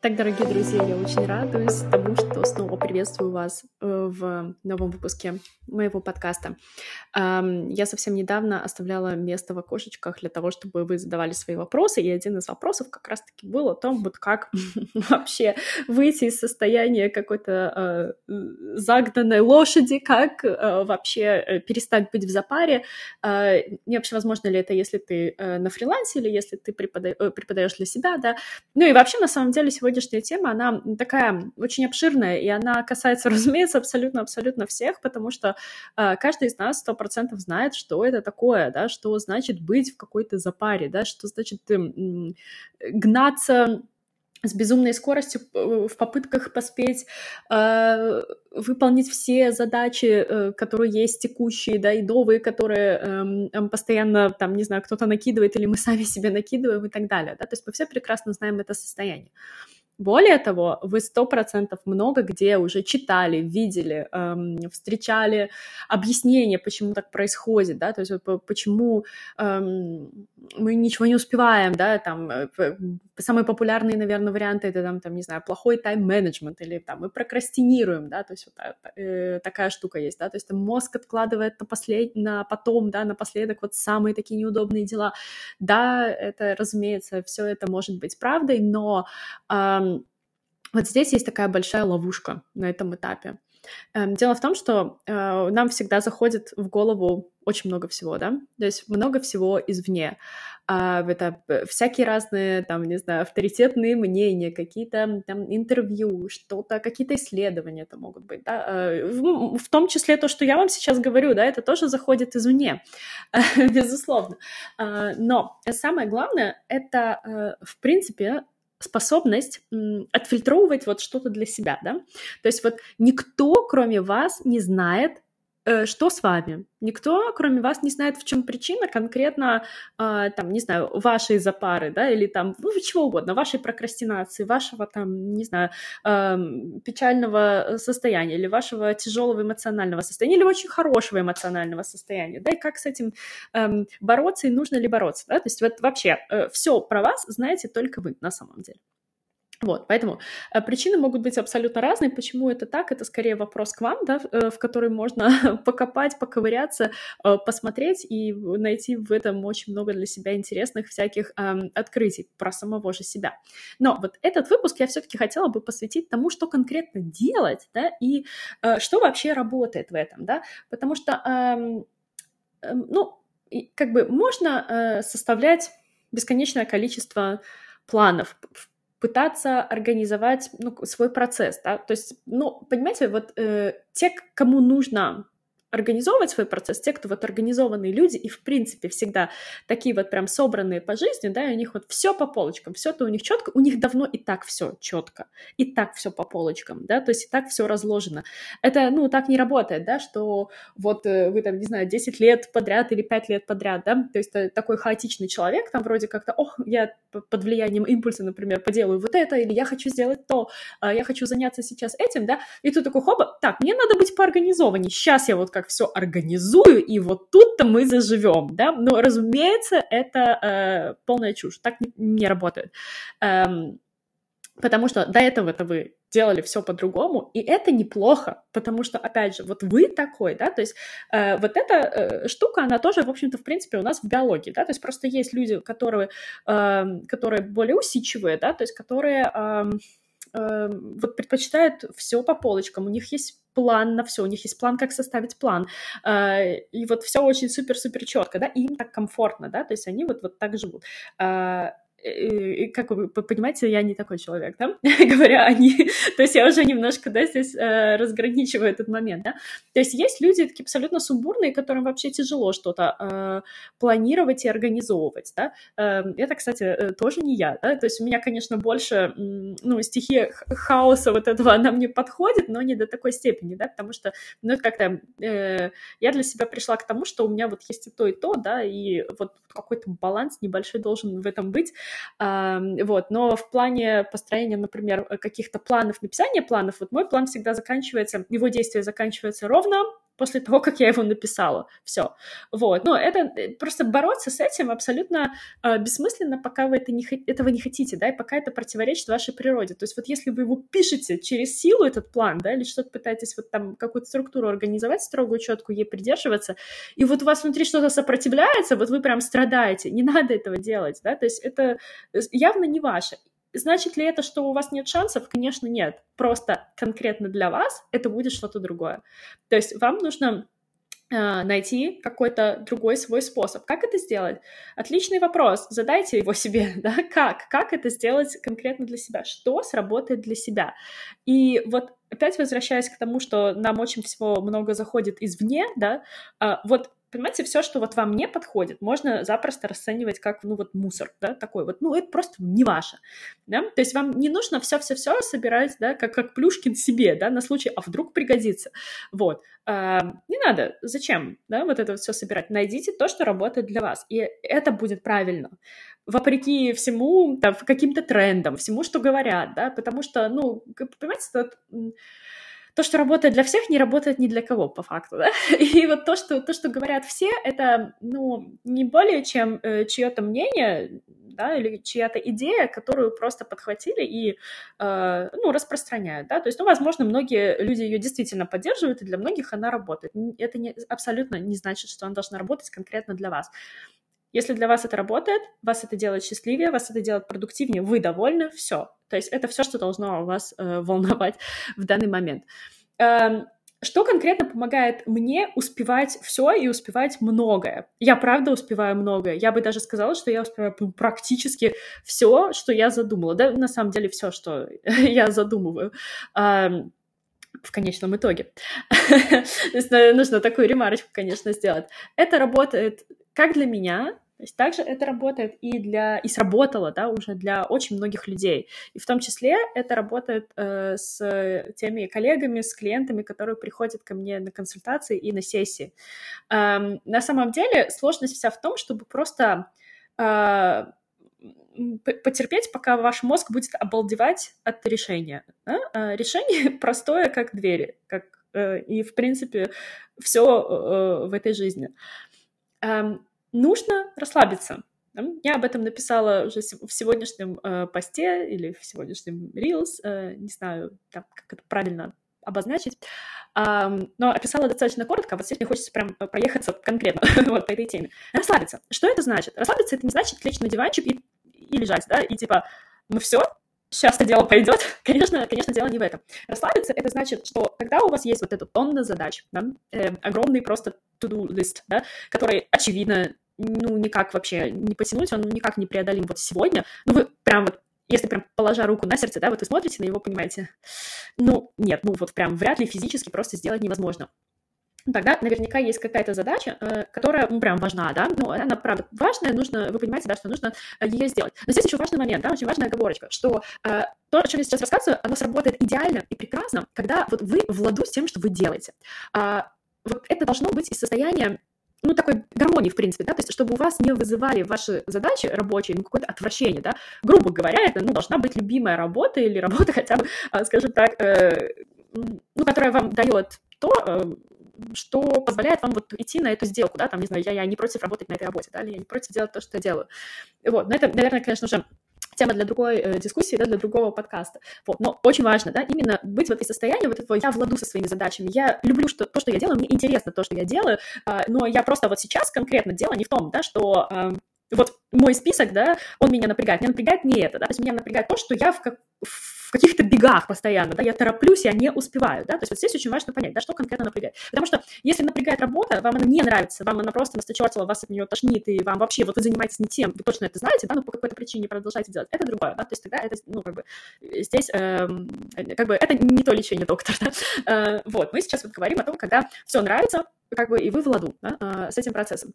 Так, дорогие друзья, я очень радуюсь тому, что снова приветствую вас э, в новом выпуске моего подкаста. Я совсем недавно оставляла место в окошечках для того, чтобы вы задавали свои вопросы, и один из вопросов как раз-таки был о том, вот как вообще выйти из состояния какой-то э, загнанной лошади, как э, вообще перестать быть в запаре. Не вообще возможно ли это, если ты на фрилансе или если ты преподаешь для себя, да. Ну и вообще, на самом деле, сегодня сегодняшняя тема, она такая очень обширная, и она касается, разумеется, абсолютно-абсолютно всех, потому что э, каждый из нас сто процентов знает, что это такое, да, что значит быть в какой-то запаре, да, что значит э, гнаться с безумной скоростью в попытках поспеть э, выполнить все задачи, э, которые есть текущие, да, и новые, которые э, постоянно, там, не знаю, кто-то накидывает или мы сами себе накидываем и так далее, да, то есть мы все прекрасно знаем это состояние. Более того, вы сто процентов много где уже читали, видели, эм, встречали объяснение, почему так происходит, да, то есть почему эм, мы ничего не успеваем, да, там э, самые популярные, наверное, варианты это там, там не знаю, плохой тайм-менеджмент или там мы прокрастинируем, да, то есть вот э, такая штука есть, да, то есть там мозг откладывает на послед... на потом, да, напоследок вот самые такие неудобные дела. Да, это, разумеется, все это может быть правдой, но эм, вот здесь есть такая большая ловушка на этом этапе. Эм, дело в том, что э, нам всегда заходит в голову очень много всего, да, то есть много всего извне. А это всякие разные, там, не знаю, авторитетные мнения, какие-то там интервью, что-то, какие-то исследования это могут быть, да, э, в, том числе то, что я вам сейчас говорю, да, это тоже заходит извне, безусловно. Но самое главное, это, э, в принципе, способность отфильтровывать вот что-то для себя, да. То есть вот никто, кроме вас, не знает, что с вами? Никто, кроме вас, не знает, в чем причина конкретно, э, там, не знаю, вашей запары, да, или там, ну, чего угодно, вашей прокрастинации, вашего там, не знаю, э, печального состояния, или вашего тяжелого эмоционального состояния, или очень хорошего эмоционального состояния, да, и как с этим э, бороться, и нужно ли бороться, да, то есть вот вообще э, все про вас знаете только вы на самом деле. Вот, поэтому э, причины могут быть абсолютно разные. Почему это так? Это скорее вопрос к вам, да, э, в который можно покопать, поковыряться, э, посмотреть и найти в этом очень много для себя интересных всяких э, открытий про самого же себя. Но вот этот выпуск я все-таки хотела бы посвятить тому, что конкретно делать, да, и э, что вообще работает в этом, да, потому что, э, э, ну, как бы можно э, составлять бесконечное количество планов, пытаться организовать ну, свой процесс, да, то есть, ну, понимаете, вот э, те, кому нужно организовывать свой процесс, те, кто вот организованные люди и, в принципе, всегда такие вот прям собранные по жизни, да, и у них вот все по полочкам, все то у них четко, у них давно и так все четко, и так все по полочкам, да, то есть и так все разложено. Это, ну, так не работает, да, что вот э, вы там, не знаю, 10 лет подряд или 5 лет подряд, да, то есть э, такой хаотичный человек, там вроде как-то, ох, я под влиянием импульса, например, поделаю вот это, или я хочу сделать то, а, я хочу заняться сейчас этим, да, и тут такой, хоба, так, мне надо быть поорганизованнее, сейчас я вот как все организую, и вот тут-то мы заживем, да, но, разумеется, это э, полная чушь, так не, не работает. Эм, потому что до этого-то вы делали все по-другому, и это неплохо, потому что, опять же, вот вы такой, да, то есть э, вот эта э, штука, она тоже, в общем-то, в принципе, у нас в биологии, да, то есть просто есть люди, которые, э, которые более усидчивые, да, то есть которые... Э, вот предпочитают все по полочкам, у них есть план на все, у них есть план, как составить план, э, и вот все очень супер-супер четко, да, и им так комфортно, да, то есть они вот, вот так живут. Как вы понимаете, я не такой человек, да, говоря они, то есть я уже немножко, да, здесь э, разграничиваю этот момент, да, то есть есть люди такие абсолютно сумбурные, которым вообще тяжело что-то э, планировать и организовывать, да, э, это, кстати, э, тоже не я, да, то есть у меня, конечно, больше, ну, стихия хаоса вот этого, она мне подходит, но не до такой степени, да, потому что, ну, как-то э, я для себя пришла к тому, что у меня вот есть и то, и то, да, и вот какой-то баланс небольшой должен в этом быть, вот, но в плане построения, например, каких-то планов, написания планов, вот мой план всегда заканчивается, его действие заканчивается ровно после того, как я его написала. Все. Вот. Но это э, просто бороться с этим абсолютно э, бессмысленно, пока вы это не, этого не хотите, да, и пока это противоречит вашей природе. То есть вот если вы его пишете через силу, этот план, да, или что-то пытаетесь вот там какую-то структуру организовать строгую, четкую, ей придерживаться, и вот у вас внутри что-то сопротивляется, вот вы прям страдаете, не надо этого делать, да, то есть это э, явно не ваше. Значит ли это, что у вас нет шансов? Конечно, нет. Просто конкретно для вас это будет что-то другое. То есть вам нужно э, найти какой-то другой свой способ. Как это сделать? Отличный вопрос. Задайте его себе, да, как? Как это сделать конкретно для себя? Что сработает для себя? И вот опять возвращаясь к тому, что нам очень всего много заходит извне, да, э, вот Понимаете, все, что вот вам не подходит, можно запросто расценивать как, ну, вот мусор, да, такой вот, ну, это просто не ваше, да, то есть вам не нужно все-все-все собирать, да, как, как Плюшкин себе, да, на случай, а вдруг пригодится, вот, а, не надо, зачем, да, вот это все собирать, найдите то, что работает для вас, и это будет правильно, вопреки всему, там, каким-то трендам, всему, что говорят, да, потому что, ну, понимаете, это то, что работает для всех, не работает ни для кого, по факту, да? И вот то, что, то, что говорят все, это, ну, не более чем э, чье-то мнение, да, или чья-то идея, которую просто подхватили и, э, ну, распространяют, да, то есть, ну, возможно, многие люди ее действительно поддерживают, и для многих она работает. Это не, абсолютно не значит, что она должна работать конкретно для вас. Если для вас это работает, вас это делает счастливее, вас это делает продуктивнее, вы довольны, все. То есть это все, что должно вас э, волновать в данный момент. Эм, что конкретно помогает мне успевать все и успевать многое? Я правда успеваю многое. Я бы даже сказала, что я успеваю практически все, что я задумала. Да, на самом деле все, что я задумываю. Эм, в конечном итоге. Нужно такую ремарочку, конечно, сделать. Это работает как для меня, то есть также это работает и для и сработало, да, уже для очень многих людей. И в том числе это работает э, с теми коллегами, с клиентами, которые приходят ко мне на консультации и на сессии. Эм, на самом деле сложность вся в том, чтобы просто э, потерпеть, пока ваш мозг будет обалдевать от решения. Да? А решение простое, как двери, как э, и в принципе все э, в этой жизни. Эм, нужно расслабиться. Я об этом написала уже в сегодняшнем э, посте или в сегодняшнем Reels, э, не знаю, там, как это правильно обозначить, um, но описала достаточно коротко, вот здесь мне хочется прям проехаться конкретно вот по этой теме. Расслабиться. Что это значит? Расслабиться — это не значит лечь на диванчик и, и лежать, да, и типа, ну все, сейчас это дело пойдет. конечно, конечно, дело не в этом. Расслабиться — это значит, что когда у вас есть вот эта тонна задач, да, э, огромный просто to-do list, да, который, очевидно, ну, никак вообще не потянуть, он никак не преодолим вот сегодня. Ну, вы прям вот если прям положа руку на сердце, да, вот вы смотрите на него, понимаете, ну, нет, ну, вот прям вряд ли физически просто сделать невозможно. Тогда наверняка есть какая-то задача, э, которая, ну, прям важна, да, ну, она, правда, важная, нужно, вы понимаете, да, что нужно э, ее сделать. Но здесь еще важный момент, да, очень важная оговорочка, что э, то, о чем я сейчас рассказываю, оно сработает идеально и прекрасно, когда вот вы в ладу с тем, что вы делаете. А, вот это должно быть из состояния ну, такой гармонии, в принципе, да, то есть, чтобы у вас не вызывали ваши задачи рабочие, ну, какое-то отвращение, да, грубо говоря, это, ну, должна быть любимая работа или работа хотя бы, а, скажем так, э, ну, которая вам дает то, что позволяет вам вот идти на эту сделку, да, там, не знаю, я, я не против работать на этой работе, да, или я не против делать то, что я делаю. Вот, но это, наверное, конечно же, тема для другой э, дискуссии, да, для другого подкаста. Вот. Но очень важно, да, именно быть в этой состоянии вот этого я владу со своими задачами. Я люблю что, то, что я делаю, мне интересно то, что я делаю, э, но я просто вот сейчас конкретно дело не в том, да, что э, вот мой список, да, он меня напрягает. Меня напрягает не это, да, то есть меня напрягает то, что я в, как, в каких-то бегах постоянно, да, я тороплюсь, я не успеваю, да, то есть вот здесь очень важно понять, да, что конкретно напрягает. Потому что если напрягает работа, вам она не нравится, вам она просто насточертила, вас от нее тошнит, и вам вообще, вот вы занимаетесь не тем, вы точно это знаете, да, но по какой-то причине продолжаете делать, это другое, да, то есть тогда это, ну, как бы, здесь, э, как бы, это не то лечение доктор, да, э, вот, мы сейчас вот говорим о том, когда все нравится, как бы, и вы в ладу, да, э, с этим процессом.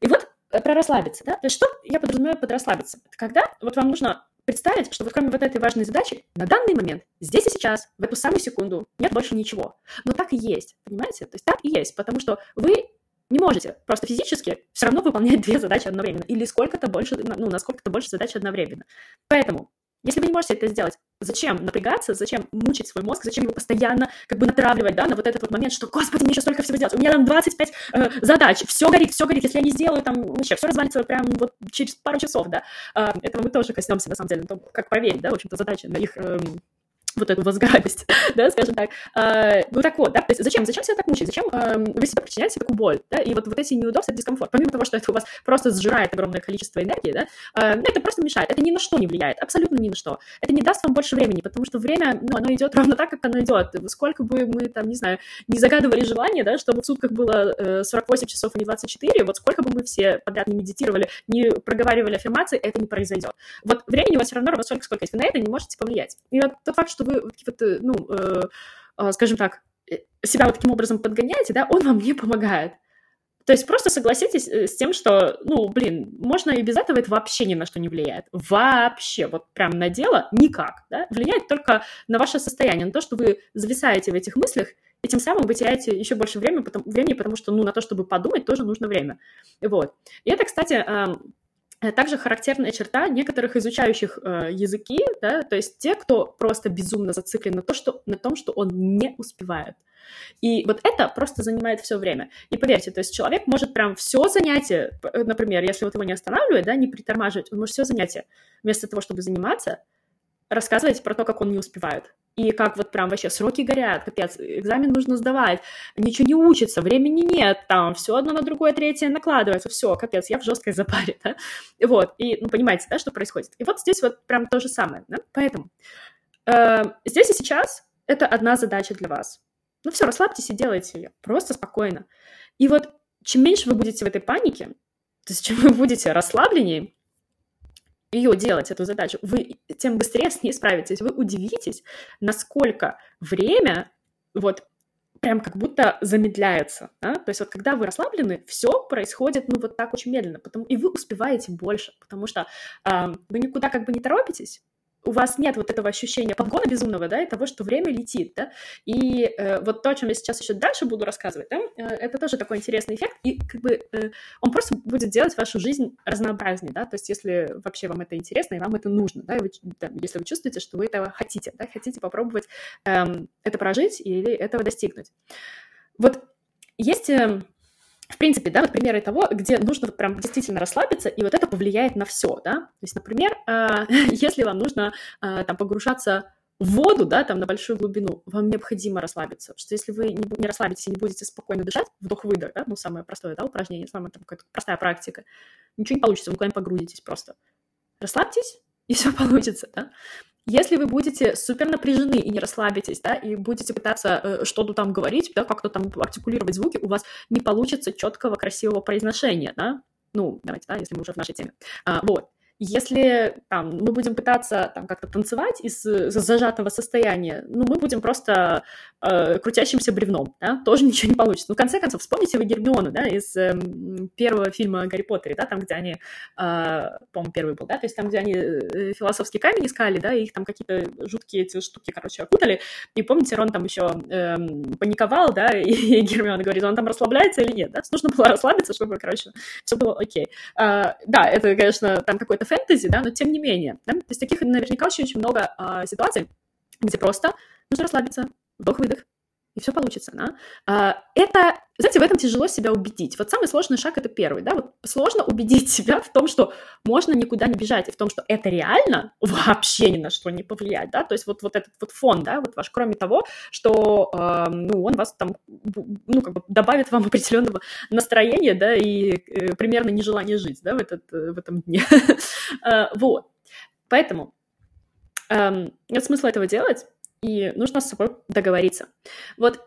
И вот э, про расслабиться, да, то есть что я подразумеваю под расслабиться? когда вот вам нужно представить, что вот кроме вот этой важной задачи, на данный момент, здесь и сейчас, в эту самую секунду, нет больше ничего. Но так и есть, понимаете? То есть так и есть, потому что вы не можете просто физически все равно выполнять две задачи одновременно или сколько-то больше, ну, на сколько-то больше задач одновременно. Поэтому, если вы не можете это сделать, зачем напрягаться, зачем мучить свой мозг, зачем его постоянно как бы натравливать, да, на вот этот вот момент, что, господи, мне еще столько всего делать, у меня там 25 э, задач, все горит, все горит, если я не сделаю, там, вообще, все развалится прям вот через пару часов, да, э, этого мы тоже коснемся, на самом деле, том, как проверить, да, в общем-то, задачи на их э, вот эту возграбость, да, скажем так. А, ну так вот, да, то есть зачем, зачем себя так мучить, зачем а, вы себя причиняете такую боль, да, и вот, вот эти неудобства, дискомфорт, помимо того, что это у вас просто сжирает огромное количество энергии, да, ну, это просто мешает, это ни на что не влияет, абсолютно ни на что. Это не даст вам больше времени, потому что время, ну, оно идет ровно так, как оно идет. Сколько бы мы там, не знаю, не загадывали желание, да, чтобы в сутках было э, 48 часов, а не 24, вот сколько бы мы все подряд не медитировали, не проговаривали аффирмации, это не произойдет. Вот времени у вас все равно ровно столько, сколько есть. Вы на это не можете повлиять. И вот тот факт, что вы вот, э, ну, э, э, скажем так, э, себя вот таким образом подгоняете, да, он вам не помогает. То есть просто согласитесь с тем, что, ну, блин, можно и без этого это вообще ни на что не влияет. Вообще, вот прям на дело никак, да? Влияет только на ваше состояние, на то, что вы зависаете в этих мыслях, и тем самым вы теряете еще больше времени, потому, времени, потому что, ну, на то, чтобы подумать, тоже нужно время. Вот. И это, кстати, также характерная черта некоторых изучающих э, языки, да, то есть те, кто просто безумно зациклен на, то, что, на том, что он не успевает. И вот это просто занимает все время. И поверьте, то есть человек может прям все занятие, э, например, если вот его не останавливать, да, не притормаживать, он может все занятие вместо того, чтобы заниматься, рассказывать про то, как он не успевает. И как вот прям вообще сроки горят, капец, экзамен нужно сдавать, ничего не учится, времени нет, там все одно на другое, третье накладывается, все, капец, я в жесткой запаре, да? Вот, и, ну, понимаете, да, что происходит? И вот здесь вот прям то же самое, да? Поэтому э, здесь и сейчас это одна задача для вас. Ну все, расслабьтесь и делайте ее, просто спокойно. И вот чем меньше вы будете в этой панике, то есть чем вы будете расслабленнее, ее делать, эту задачу, вы тем быстрее с ней справитесь. Вы удивитесь, насколько время вот прям как будто замедляется. Да? То есть вот когда вы расслаблены, все происходит ну вот так очень медленно, потому, и вы успеваете больше, потому что э, вы никуда как бы не торопитесь, у вас нет вот этого ощущения подгона безумного, да, и того, что время летит, да, и э, вот то, о чем я сейчас еще дальше буду рассказывать, да, э, это тоже такой интересный эффект, и как бы э, он просто будет делать вашу жизнь разнообразнее, да, то есть если вообще вам это интересно и вам это нужно, да, вы, да если вы чувствуете, что вы этого хотите, да, хотите попробовать э, это прожить или этого достигнуть. Вот есть... Э, в принципе, да, вот примеры того, где нужно прям действительно расслабиться, и вот это повлияет на все, да. То есть, например, э, если вам нужно э, там погружаться в воду, да, там на большую глубину, вам необходимо расслабиться, потому что если вы не, не расслабитесь и не будете спокойно дышать, вдох-выдох, да, ну, самое простое, да, упражнение, самая там, простая практика, ничего не получится, вы куда-нибудь погрузитесь просто. Расслабьтесь, и все получится, да. Если вы будете супер напряжены и не расслабитесь, да, и будете пытаться э, что-то там говорить, да, как-то там артикулировать звуки, у вас не получится четкого, красивого произношения, да, ну, давайте, да, если мы уже в нашей теме. А, вот. Если там, мы будем пытаться там, как-то танцевать из зажатого состояния, ну, мы будем просто э, крутящимся бревном, да, тоже ничего не получится. Ну, в конце концов, вспомните вы Гермиону, да, из э, первого фильма «Гарри Поттере», да, там, где они, э, по-моему, первый был, да, то есть там, где они э, философский камень искали, да, и их там какие-то жуткие эти штуки, короче, окутали, и помните, Рон там еще э, паниковал, да, и, и Гермиона говорит, он там расслабляется или нет, да, нужно было расслабиться, чтобы, короче, все было окей. А, да, это, конечно, там какой-то фэнтези, да, но тем не менее. Да? То есть таких наверняка очень-очень много а, ситуаций, где просто нужно расслабиться, вдох-выдох, и все получится, да. А, это, знаете, в этом тяжело себя убедить. Вот самый сложный шаг — это первый, да, вот сложно убедить себя в том, что можно никуда не бежать, и в том, что это реально вообще ни на что не повлияет, да, то есть вот, вот этот вот фон, да, вот ваш, кроме того, что, э, ну, он вас там, ну, как бы добавит вам определенного настроения, да, и э, примерно нежелание жить, да, в, этот, э, в этом дне. Э, вот, поэтому эм, нет смысла этого делать, и нужно с собой договориться. Вот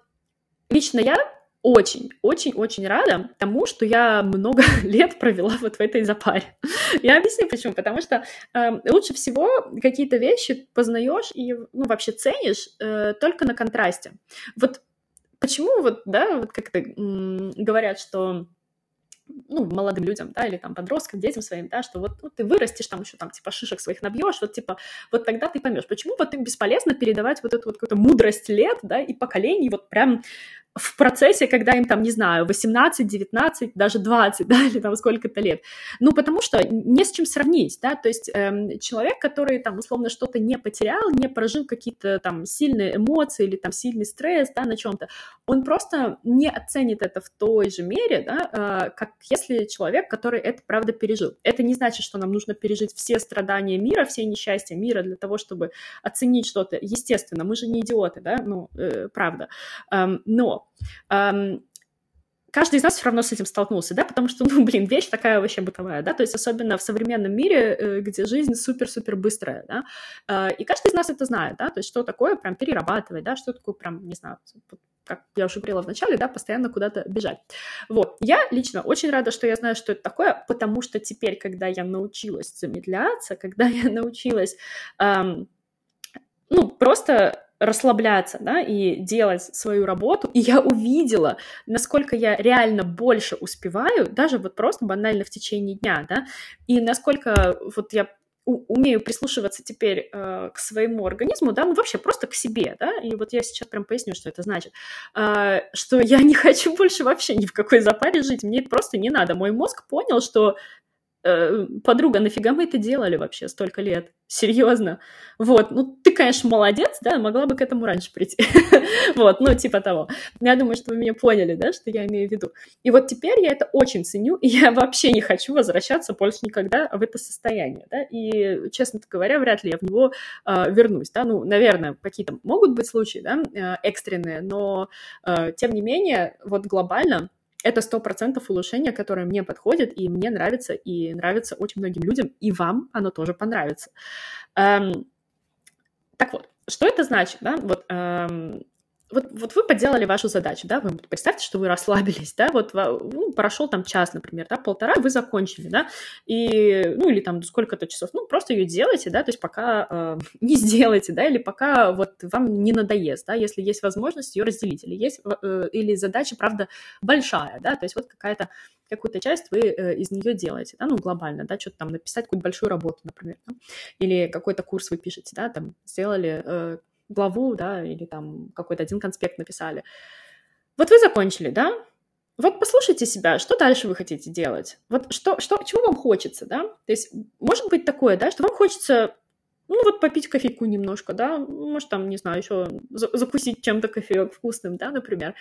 лично я очень-очень-очень рада тому, что я много лет провела вот в этой запаре. Я объясню почему. Потому что э, лучше всего какие-то вещи познаешь и ну, вообще ценишь э, только на контрасте. Вот почему вот, да, вот как-то м- говорят, что ну, молодым людям, да, или там подросткам, детям своим, да, что вот ну, ты вырастешь, там еще там типа шишек своих набьешь, вот типа, вот тогда ты поймешь, почему вот им бесполезно передавать вот эту вот какую-то мудрость лет, да, и поколений вот прям в процессе, когда им там, не знаю, 18, 19, даже 20, да, или там сколько-то лет. Ну, потому что не с чем сравнить, да, то есть эм, человек, который там условно что-то не потерял, не прожил какие-то там сильные эмоции или там сильный стресс, да, на чем-то, он просто не оценит это в той же мере, да, э, как если человек, который это правда пережил. Это не значит, что нам нужно пережить все страдания мира, все несчастья мира для того, чтобы оценить что-то. Естественно, мы же не идиоты, да, ну, э, правда. Эм, но каждый из нас все равно с этим столкнулся, да, потому что, ну, блин, вещь такая вообще бытовая, да, то есть особенно в современном мире, э, где жизнь супер-супер быстрая, да, а, и каждый из нас это знает, да, то есть что такое прям перерабатывать, да, что такое прям, не знаю, как я уже говорила в начале, да, постоянно куда-то бежать. Вот, я лично очень рада, что я знаю, что это такое, потому что теперь, когда я научилась замедляться, когда я научилась, эм, ну, просто расслабляться, да, и делать свою работу, и я увидела, насколько я реально больше успеваю, даже вот просто банально в течение дня, да, и насколько вот я умею прислушиваться теперь э, к своему организму, да, ну вообще просто к себе, да, и вот я сейчас прям поясню, что это значит, э, что я не хочу больше вообще ни в какой запаре жить, мне это просто не надо, мой мозг понял, что подруга, нафига мы это делали вообще столько лет? Серьезно? Вот, ну ты, конечно, молодец, да, могла бы к этому раньше прийти. вот, ну типа того. Я думаю, что вы меня поняли, да, что я имею в виду. И вот теперь я это очень ценю, и я вообще не хочу возвращаться больше никогда в это состояние, да, и, честно говоря, вряд ли я в него э, вернусь, да, ну, наверное, какие-то могут быть случаи, да, э, экстренные, но, э, тем не менее, вот глобально это сто процентов улучшение, которое мне подходит, и мне нравится, и нравится очень многим людям, и вам оно тоже понравится. Эм, так вот, что это значит, да? Вот эм, вот, вот вы поделали вашу задачу, да, вы представьте, что вы расслабились, да, вот ну, прошел там час, например, да, полтора, вы закончили, да, и, ну, или там сколько-то часов, ну, просто ее делайте, да, то есть пока э, не сделайте, да, или пока вот вам не надоест, да, если есть возможность ее разделить, или есть, э, или задача, правда, большая, да, то есть вот какая-то какую-то часть вы э, из нее делаете, да, ну, глобально, да, что-то там написать, какую-то большую работу, например, да? или какой-то курс вы пишете, да, там, сделали э, главу, да, или там какой-то один конспект написали. Вот вы закончили, да? Вот послушайте себя, что дальше вы хотите делать? Вот что, что, чего вам хочется, да? То есть может быть такое, да, что вам хочется ну, вот попить кофейку немножко, да, может, там, не знаю, еще закусить чем-то кофеек вкусным, да, например.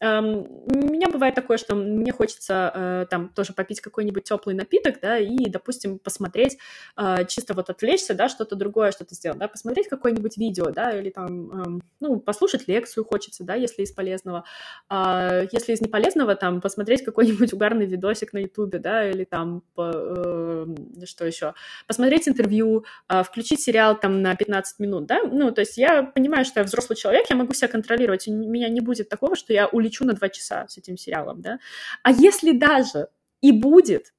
У меня бывает такое, что мне хочется uh, там тоже попить какой-нибудь теплый напиток, да, и, допустим, посмотреть, uh, чисто вот отвлечься, да, что-то другое, что-то сделать, да, посмотреть какое-нибудь видео, да, или там, um, ну, послушать лекцию хочется, да, если из полезного. Uh, если из неполезного, там, посмотреть какой-нибудь угарный видосик на ютубе, да, или там, по, что еще, посмотреть интервью, включить сериал там на 15 минут, да, ну, то есть я понимаю, что я взрослый человек, я могу себя контролировать, у меня не будет такого, что я улечу улечу на два часа с этим сериалом, да. А если даже и будет,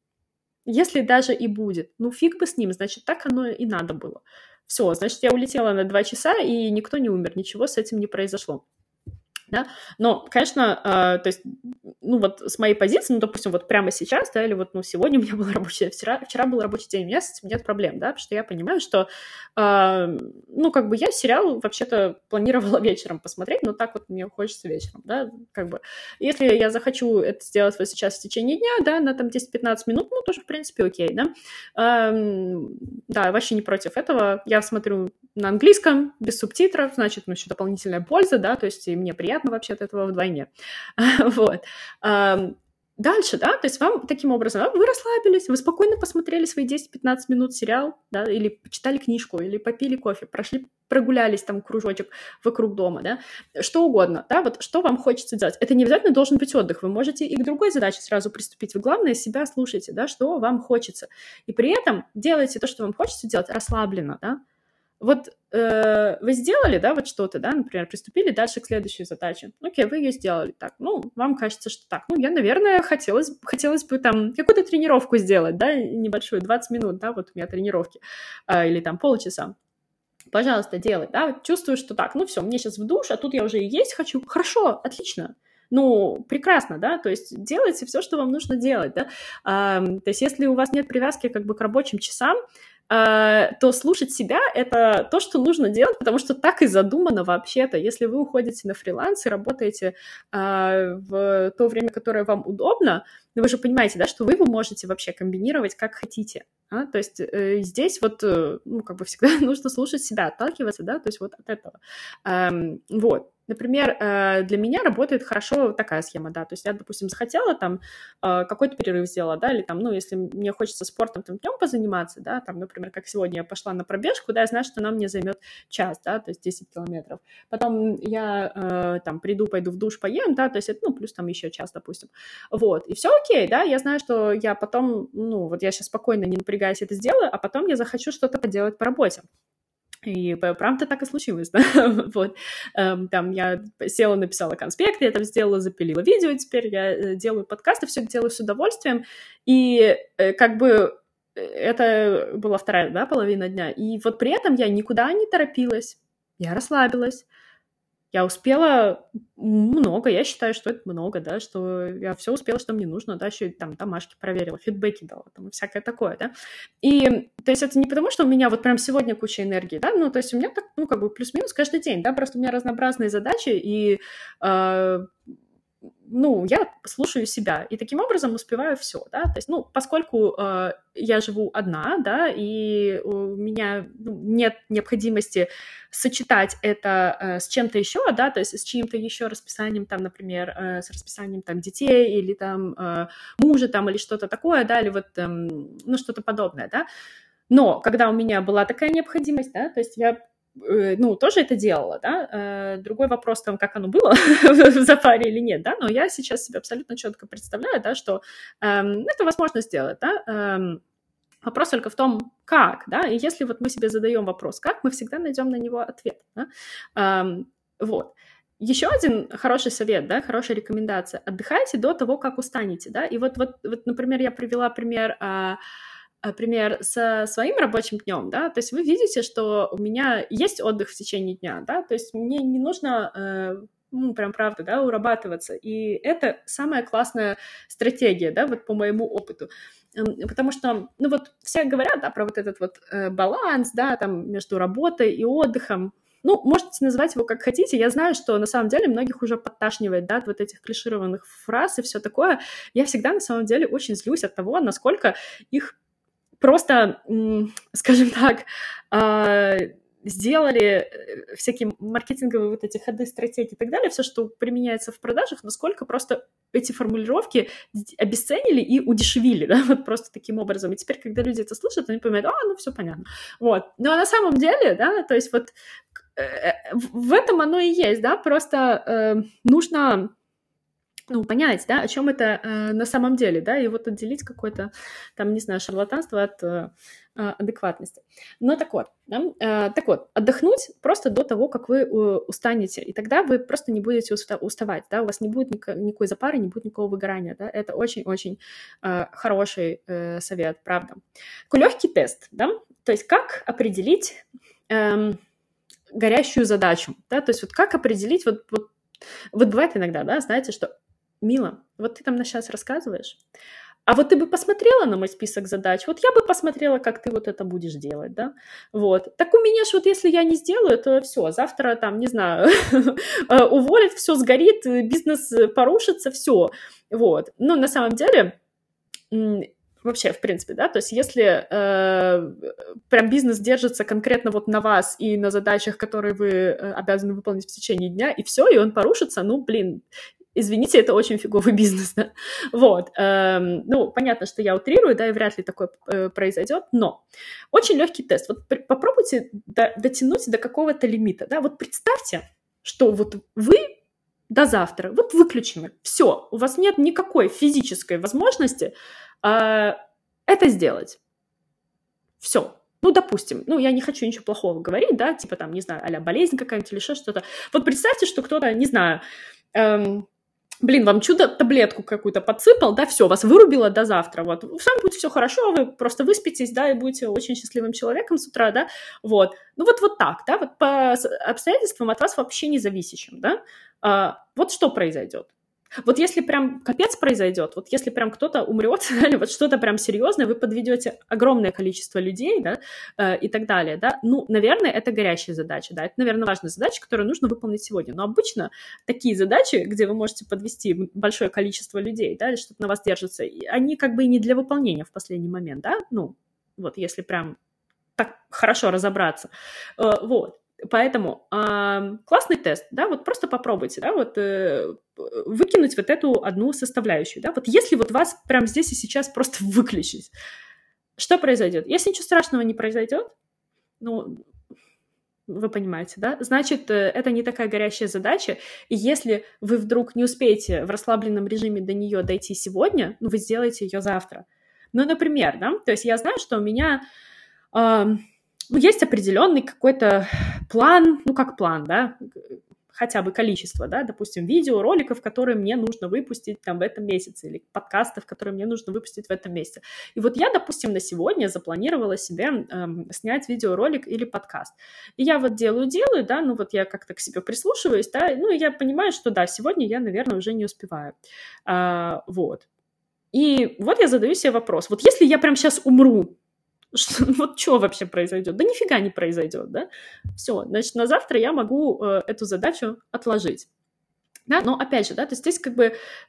если даже и будет, ну фиг бы с ним, значит, так оно и надо было. Все, значит, я улетела на два часа, и никто не умер, ничего с этим не произошло да, но, конечно, э, то есть, ну, вот с моей позиции, ну, допустим, вот прямо сейчас, да, или вот, ну, сегодня у меня был рабочий, вчера, вчера был рабочий день, у меня с этим нет проблем, да, потому что я понимаю, что, э, ну, как бы я сериал вообще-то планировала вечером посмотреть, но так вот мне хочется вечером, да, как бы, если я захочу это сделать вот сейчас в течение дня, да, на там 10-15 минут, ну, тоже, в принципе, окей, да, э, да, вообще не против этого, я смотрю на английском, без субтитров, значит, ну, еще дополнительная польза, да, то есть и мне приятно вообще от этого вдвойне. вот. Дальше, да, то есть вам таким образом, вы расслабились, вы спокойно посмотрели свои 10-15 минут сериал, да, или почитали книжку, или попили кофе, прошли, прогулялись там кружочек вокруг дома, да, что угодно, да, вот что вам хочется делать. Это не обязательно должен быть отдых, вы можете и к другой задаче сразу приступить. Вы, главное, себя слушайте, да, что вам хочется. И при этом делайте то, что вам хочется делать расслабленно, да, вот э, вы сделали, да, вот что-то, да, например, приступили дальше к следующей задаче. Окей, вы ее сделали так. Ну, вам кажется, что так. Ну, я, наверное, хотелось, хотелось бы там какую-то тренировку сделать, да, небольшую, 20 минут, да, вот у меня тренировки, э, или там полчаса. Пожалуйста, делай, да, чувствую, что так, ну все, мне сейчас в душ, а тут я уже и есть хочу. Хорошо, отлично ну, прекрасно, да, то есть делайте все, что вам нужно делать, да, а, то есть если у вас нет привязки как бы к рабочим часам, то слушать себя — это то, что нужно делать, потому что так и задумано вообще-то. Если вы уходите на фриланс и работаете э, в то время, которое вам удобно, но вы же понимаете, да, что вы его можете вообще комбинировать как хотите. А? То есть э, здесь вот, э, ну, как бы всегда нужно слушать себя, отталкиваться, да, то есть вот от этого. Эм, вот. Например, э, для меня работает хорошо такая схема, да, то есть я, допустим, захотела там э, какой-то перерыв сделала, да, или там, ну, если мне хочется спортом там днем позаниматься, да, там, например, как сегодня я пошла на пробежку, да, я знаю, что она мне займет час, да, то есть 10 километров. Потом я э, там приду, пойду в душ, поем, да, то есть это, ну, плюс там еще час, допустим. Вот, и все окей, да, я знаю, что я потом, ну, вот я сейчас спокойно, не напрягаясь, это сделаю, а потом я захочу что-то поделать по работе. И правда так и случилось, да, вот. Эм, там я села, написала конспект, я там сделала, запилила видео, теперь я э, делаю подкасты, все делаю с удовольствием, и э, как бы э, это была вторая, да, половина дня, и вот при этом я никуда не торопилась, я расслабилась, я успела много, я считаю, что это много, да, что я все успела, что мне нужно, да, еще там домашки проверила, фидбэки дала, там всякое такое, да. И, то есть это не потому, что у меня вот прям сегодня куча энергии, да, ну, то есть у меня так, ну, как бы плюс-минус каждый день, да, просто у меня разнообразные задачи, и э, ну, я слушаю себя, и таким образом успеваю все, да, то есть, ну, поскольку э, я живу одна, да, и у меня ну, нет необходимости сочетать это э, с чем-то еще, да, то есть с чьим-то еще расписанием, там, например, э, с расписанием там детей или там э, мужа там или что-то такое, да, или вот, э, ну, что-то подобное, да, но когда у меня была такая необходимость, да, то есть я ну, тоже это делала, да, э, другой вопрос там, как оно было в запаре или нет, да, но я сейчас себе абсолютно четко представляю, да, что эм, это возможно сделать, да, эм, вопрос только в том, как, да, и если вот мы себе задаем вопрос, как, мы всегда найдем на него ответ, да, эм, вот. Еще один хороший совет, да, хорошая рекомендация. Отдыхайте до того, как устанете, да. И вот, вот, вот например, я привела пример а, пример со своим рабочим днем, да, то есть вы видите, что у меня есть отдых в течение дня, да, то есть мне не нужно э, ну, прям правда, да, урабатываться. И это самая классная стратегия, да, вот по моему опыту. Потому что, ну вот все говорят, да, про вот этот вот э, баланс, да, там между работой и отдыхом. Ну, можете назвать его как хотите. Я знаю, что на самом деле многих уже подташнивает, да, от вот этих клишированных фраз и все такое. Я всегда на самом деле очень злюсь от того, насколько их просто, скажем так, а, сделали э, всякие маркетинговые вот эти ходы, стратегии и так далее, все, что применяется в продажах, насколько просто эти формулировки обесценили и удешевили, да, вот просто таким образом. И теперь, когда люди это слышат, они понимают, а, ну, все понятно. Вот. Но на самом деле, да, то есть вот э, э, в этом оно и есть, да, просто э, нужно ну, понять, да, о чем это э, на самом деле, да, и вот отделить какое-то, там, не знаю, шарлатанство от э, э адекватности. Но так вот, да, э, так вот, отдохнуть просто до того, как вы э, устанете, и тогда вы просто не будете уста- уставать, да, у вас не будет ник- никакой запары, не будет никакого выгорания, да, это очень-очень э, хороший э, совет, правда. Такой легкий тест, да, то есть как определить э, горящую задачу, да, то есть вот как определить вот, вот вот бывает иногда, да, знаете, что Мила, вот ты там на сейчас рассказываешь, а вот ты бы посмотрела на мой список задач, вот я бы посмотрела, как ты вот это будешь делать, да, вот. Так у меня ж вот если я не сделаю, то все, завтра там, не знаю, э, уволят, все сгорит, бизнес порушится, все, вот. Ну, на самом деле, вообще, в принципе, да, то есть если э, прям бизнес держится конкретно вот на вас и на задачах, которые вы э, обязаны выполнить в течение дня, и все, и он порушится, ну, блин, извините, это очень фиговый бизнес, да? Вот, эм, ну, понятно, что я утрирую, да, и вряд ли такое э, произойдет, но очень легкий тест. Вот при, попробуйте до, дотянуть до какого-то лимита, да, вот представьте, что вот вы до завтра, вот выключены, все, у вас нет никакой физической возможности э, это сделать. Все, ну, допустим, ну, я не хочу ничего плохого говорить, да, типа там, не знаю, а болезнь какая-нибудь или еще что-то. Вот представьте, что кто-то, не знаю, эм, блин, вам чудо таблетку какую-то подсыпал, да, все, вас вырубило до завтра, вот, с вами будет все хорошо, вы просто выспитесь, да, и будете очень счастливым человеком с утра, да, вот, ну вот, вот так, да, вот по обстоятельствам от вас вообще не зависящим, да, а, вот что произойдет. Вот если прям капец произойдет, вот если прям кто-то умрет, вот что-то прям серьезное, вы подведете огромное количество людей, да, э, и так далее, да, ну, наверное, это горящая задача, да, это, наверное, важная задача, которую нужно выполнить сегодня. Но обычно такие задачи, где вы можете подвести большое количество людей, да, что-то на вас держится, они как бы и не для выполнения в последний момент, да, ну, вот если прям так хорошо разобраться, э, вот. Поэтому э, классный тест, да, вот просто попробуйте, да, вот э, выкинуть вот эту одну составляющую, да, вот если вот вас прямо здесь и сейчас просто выключить, что произойдет? Если ничего страшного не произойдет, ну, вы понимаете, да? Значит, э, это не такая горящая задача, и если вы вдруг не успеете в расслабленном режиме до нее дойти сегодня, ну, вы сделаете ее завтра. Ну, например, да, то есть я знаю, что у меня э, ну, есть определенный какой-то план, ну, как план, да, хотя бы количество, да, допустим, видео, роликов, которые мне нужно выпустить там в этом месяце, или подкастов, которые мне нужно выпустить в этом месяце. И вот я, допустим, на сегодня запланировала себе эм, снять видеоролик или подкаст. И я вот делаю-делаю, да, ну вот я как-то к себе прислушиваюсь, да, ну и я понимаю, что да, сегодня я, наверное, уже не успеваю. А, вот. И вот я задаю себе вопрос, вот если я прям сейчас умру, что, вот что вообще произойдет? Да нифига не произойдет, да? Все, значит, на завтра я могу э, эту задачу отложить. Да, но опять же, да, то есть здесь как бы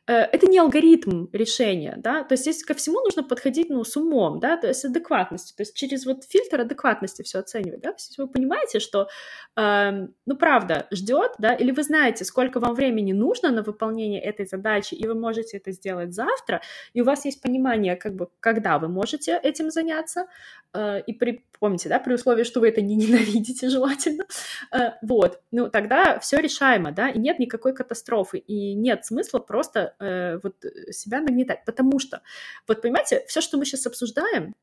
э, это не алгоритм решения, да, то есть здесь ко всему нужно подходить, ну, с умом, да, то есть адекватностью, то есть через вот фильтр адекватности все оценивать, да, то есть вы понимаете, что, э, ну, правда, ждет, да, или вы знаете, сколько вам времени нужно на выполнение этой задачи, и вы можете это сделать завтра, и у вас есть понимание, как бы, когда вы можете этим заняться, э, и при, помните, да, при условии, что вы это не ненавидите желательно, э, вот, ну, тогда все решаемо, да, и нет никакой катастрофы катастрофы, и нет смысла просто э, вот себя нагнетать, потому что, вот понимаете, все, что мы сейчас обсуждаем,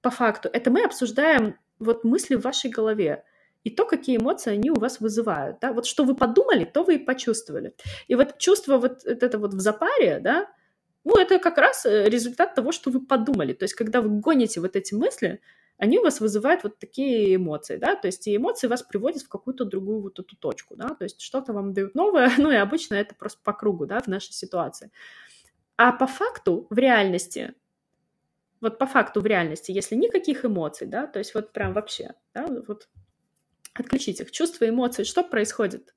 по факту, это мы обсуждаем вот мысли в вашей голове, и то, какие эмоции они у вас вызывают, да, вот что вы подумали, то вы и почувствовали. И вот чувство вот это вот в запаре, да, ну, это как раз э, результат того, что вы подумали. То есть, когда вы гоните вот эти мысли, они у вас вызывают вот такие эмоции, да, то есть и эмоции вас приводят в какую-то другую вот эту точку, да, то есть что-то вам дают новое, ну и обычно это просто по кругу, да, в нашей ситуации. А по факту, в реальности, вот по факту в реальности, если никаких эмоций, да, то есть вот прям вообще, да, вот отключить их, чувства, эмоции, что происходит?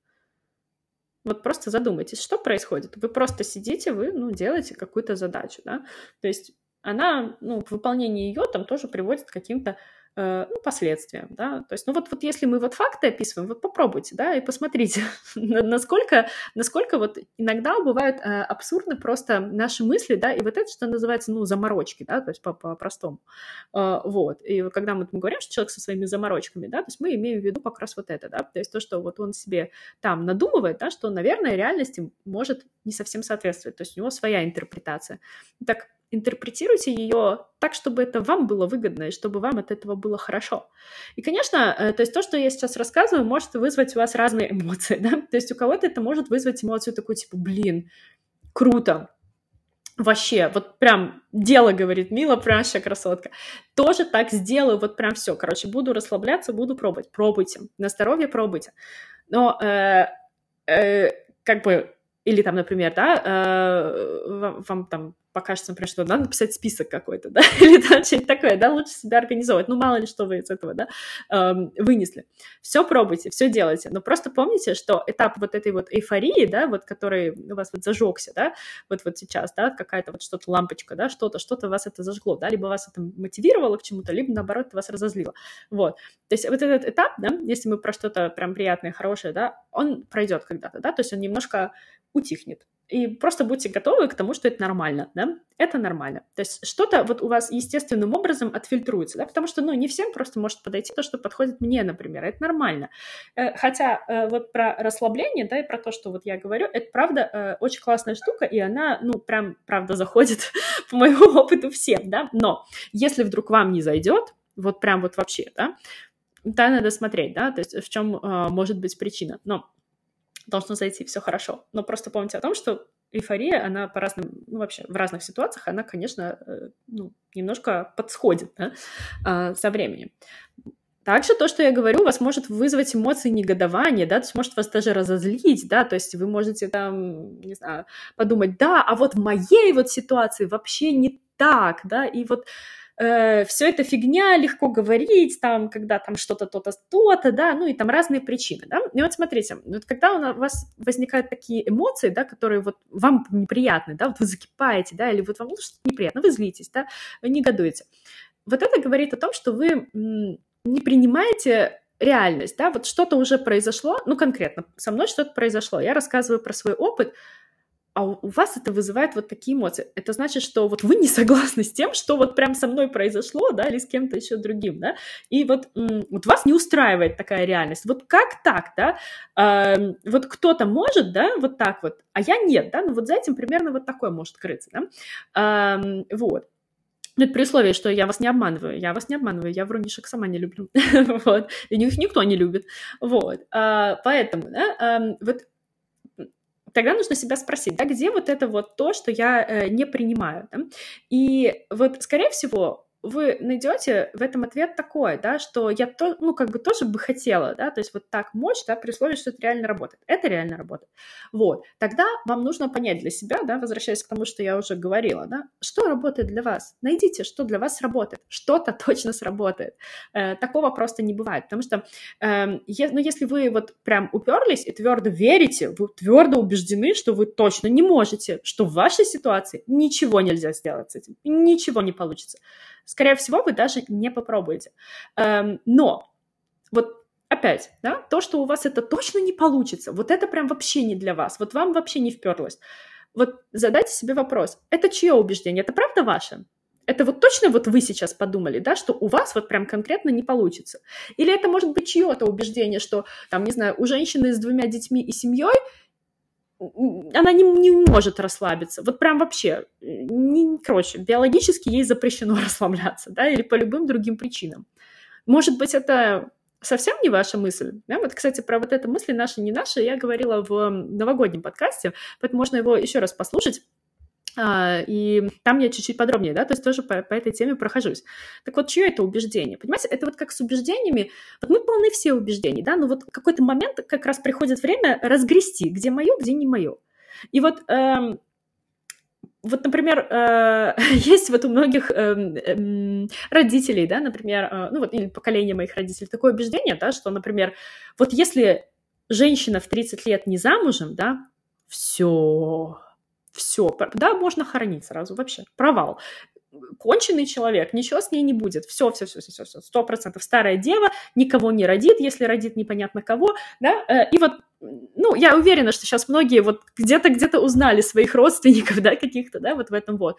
Вот просто задумайтесь, что происходит. Вы просто сидите, вы, ну, делаете какую-то задачу, да, то есть она, ну, выполнение ее там тоже приводит к каким-то э, ну, последствиям, да, то есть, ну, вот, вот если мы вот факты описываем, вот попробуйте, да, и посмотрите, насколько, насколько вот иногда бывают э, абсурдны просто наши мысли, да, и вот это, что называется, ну, заморочки, да, то есть по-простому, э, вот, и когда мы говорим, что человек со своими заморочками, да, то есть мы имеем в виду как раз вот это, да, то есть то, что вот он себе там надумывает, да, что, наверное, реальности может не совсем соответствовать, то есть у него своя интерпретация. Так, интерпретируйте ее так, чтобы это вам было выгодно и чтобы вам от этого было хорошо. И, конечно, э, то есть то, что я сейчас рассказываю, может вызвать у вас разные эмоции, да? То есть у кого-то это может вызвать эмоцию такую, типа, блин, круто, вообще, вот прям дело, говорит Мила, прям вообще красотка. Тоже так сделаю, вот прям все. Короче, буду расслабляться, буду пробовать. Пробуйте. На здоровье пробуйте. Но э, э, как бы или там, например, да, э, вам, вам там покажется, например, что надо написать список какой-то, да, или там что-нибудь такое, да, лучше себя организовать, ну, мало ли что вы из этого, да, эм, вынесли. Все пробуйте, все делайте, но просто помните, что этап вот этой вот эйфории, да, вот который у вас вот зажегся, да, вот вот сейчас, да, какая-то вот что-то лампочка, да, что-то, что-то вас это зажгло, да, либо вас это мотивировало к чему-то, либо, наоборот, это вас разозлило, вот. То есть вот этот этап, да, если мы про что-то прям приятное, хорошее, да, он пройдет когда-то, да, то есть он немножко утихнет, и просто будьте готовы к тому, что это нормально, да, это нормально. То есть что-то вот у вас естественным образом отфильтруется, да, потому что, ну, не всем просто может подойти то, что подходит мне, например, это нормально. Э, хотя э, вот про расслабление, да, и про то, что вот я говорю, это правда э, очень классная штука, и она, ну, прям, правда, заходит по моему опыту всем, да, но если вдруг вам не зайдет, вот прям вот вообще, да, да, надо смотреть, да, то есть в чем может быть причина. Но должно зайти, все хорошо. Но просто помните о том, что эйфория, она по разным, ну, вообще, в разных ситуациях, она, конечно, э, ну, немножко подсходит да, а, со временем. Также то, что я говорю, вас может вызвать эмоции негодования, да, то есть может вас даже разозлить, да, то есть вы можете там, не знаю, подумать, да, а вот в моей вот ситуации вообще не так, да, и вот э, все это фигня, легко говорить, там, когда там что-то, то-то, то-то, да, ну и там разные причины, да. И вот смотрите, вот когда у вас возникают такие эмоции, да, которые вот вам неприятны, да, вот вы закипаете, да, или вот вам что-то неприятно, вы злитесь, да, вы негодуете. Вот это говорит о том, что вы не принимаете реальность, да, вот что-то уже произошло, ну, конкретно, со мной что-то произошло, я рассказываю про свой опыт, а у вас это вызывает вот такие эмоции. Это значит, что вот вы не согласны с тем, что вот прям со мной произошло, да, или с кем-то еще другим, да, и вот, вот вас не устраивает такая реальность. Вот как так, да? Э, вот кто-то может, да, вот так вот, а я нет, да, ну вот за этим примерно вот такое может крыться, да, э, вот. Ну, это при условии, что я вас не обманываю. Я вас не обманываю, я врунишек сама не люблю. вот. И их никто не любит. Вот. А, поэтому, да, а, вот тогда нужно себя спросить, да, где вот это вот то, что я э, не принимаю. Да? И вот, скорее всего, вы найдете в этом ответ такой, да, что я то, ну, как бы тоже бы хотела, да, то есть вот так мочь, да, при условии, что это реально работает. Это реально работает. Вот. Тогда вам нужно понять для себя, да, возвращаясь к тому, что я уже говорила, да, что работает для вас. Найдите, что для вас работает. Что-то точно сработает. Э, такого просто не бывает, потому что, э, е, ну, если вы вот прям уперлись и твердо верите, вы твердо убеждены, что вы точно не можете, что в вашей ситуации ничего нельзя сделать с этим, ничего не получится, скорее всего, вы даже не попробуете. Эм, но вот опять, да, то, что у вас это точно не получится, вот это прям вообще не для вас, вот вам вообще не вперлось. Вот задайте себе вопрос, это чье убеждение, это правда ваше? Это вот точно вот вы сейчас подумали, да, что у вас вот прям конкретно не получится? Или это может быть чье-то убеждение, что, там, не знаю, у женщины с двумя детьми и семьей она не, не может расслабиться. Вот прям вообще, не, короче, биологически ей запрещено расслабляться, да, или по любым другим причинам. Может быть, это совсем не ваша мысль. Да? Вот, кстати, про вот эту мысль наши, не наши, я говорила в новогоднем подкасте, поэтому можно его еще раз послушать. А, и там я чуть-чуть подробнее, да, то есть тоже по, по этой теме прохожусь. Так вот, чье это убеждение? Понимаете, это вот как с убеждениями, вот мы полны все убеждений, да, но вот какой-то момент как раз приходит время разгрести, где мое, где не мое. И вот эм, вот, например, э, есть вот у многих э, э, родителей, да, например, э, ну вот, или поколение моих родителей, такое убеждение, да, что, например, вот если женщина в 30 лет не замужем, да, все, все, да, можно хоронить сразу, вообще, провал. Конченый человек, ничего с ней не будет. Все, все, все, все, все, сто процентов. Старая дева никого не родит, если родит непонятно кого, да, э, и вот ну, я уверена, что сейчас многие вот где-то где-то узнали своих родственников, да, каких-то, да, вот в этом вот.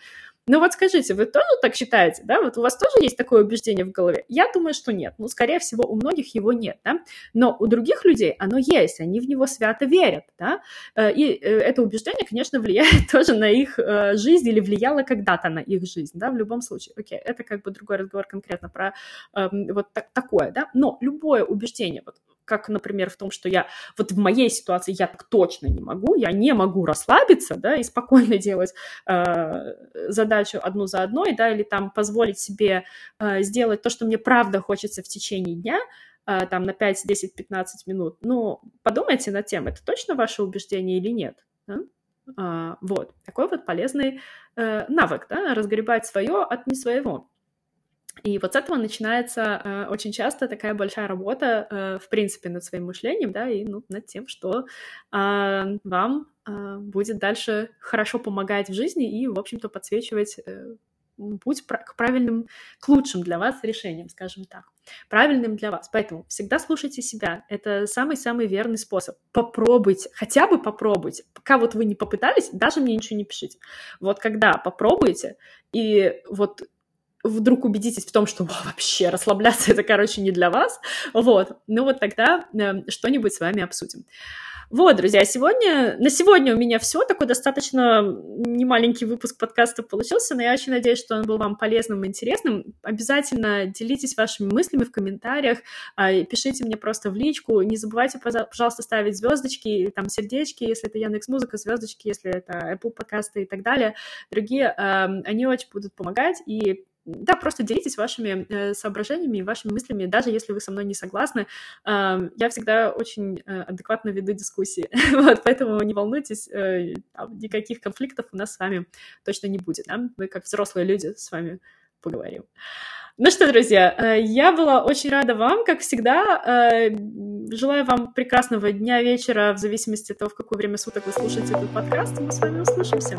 Ну вот скажите, вы тоже так считаете, да? Вот у вас тоже есть такое убеждение в голове? Я думаю, что нет. Ну, скорее всего, у многих его нет, да? Но у других людей оно есть, они в него свято верят, да? Э, и э, это убеждение, конечно, влияет тоже на их э, жизнь или влияло когда-то на их жизнь, да, в любом случае. Окей, это как бы другой разговор конкретно про эм, вот так, такое, да? Но любое убеждение, вот как, например, в том, что я вот в моей ситуации я так точно не могу, я не могу расслабиться, да, и спокойно делать э, задачу одну за одной, да, или там позволить себе э, сделать то, что мне правда хочется в течение дня, э, там на 5, 10, 15 минут. Ну, подумайте над тем, это точно ваше убеждение или нет. Да? А, вот, такой вот полезный э, навык, да, разгребать свое от не своего. И вот с этого начинается э, очень часто такая большая работа, э, в принципе, над своим мышлением, да, и ну, над тем, что э, вам э, будет дальше хорошо помогать в жизни и, в общем-то, подсвечивать э, путь к правильным, к лучшим для вас решениям, скажем так, правильным для вас. Поэтому всегда слушайте себя. Это самый-самый верный способ. Попробуйте, хотя бы попробуйте. Пока вот вы не попытались, даже мне ничего не пишите. Вот когда попробуете, и вот вдруг убедитесь в том, что вообще расслабляться это, короче, не для вас, вот, ну вот тогда э, что-нибудь с вами обсудим. Вот, друзья, сегодня, на сегодня у меня все, такой достаточно немаленький выпуск подкаста получился, но я очень надеюсь, что он был вам полезным и интересным. Обязательно делитесь вашими мыслями в комментариях, э, пишите мне просто в личку, не забывайте, пожалуйста, ставить звездочки, там сердечки, если это Яндекс Музыка, звездочки, если это Apple подкасты и так далее. Другие, э, они очень будут помогать, и да, просто делитесь вашими э, соображениями и вашими мыслями, даже если вы со мной не согласны. Я всегда очень э, адекватно веду дискуссии, вот, поэтому не волнуйтесь, э, никаких конфликтов у нас с вами точно не будет, да? Мы как взрослые люди с вами поговорим. Ну что, друзья, я была очень рада вам, как всегда. Желаю вам прекрасного дня, вечера, в зависимости от того, в какое время суток вы слушаете этот подкаст. Мы с вами услышимся.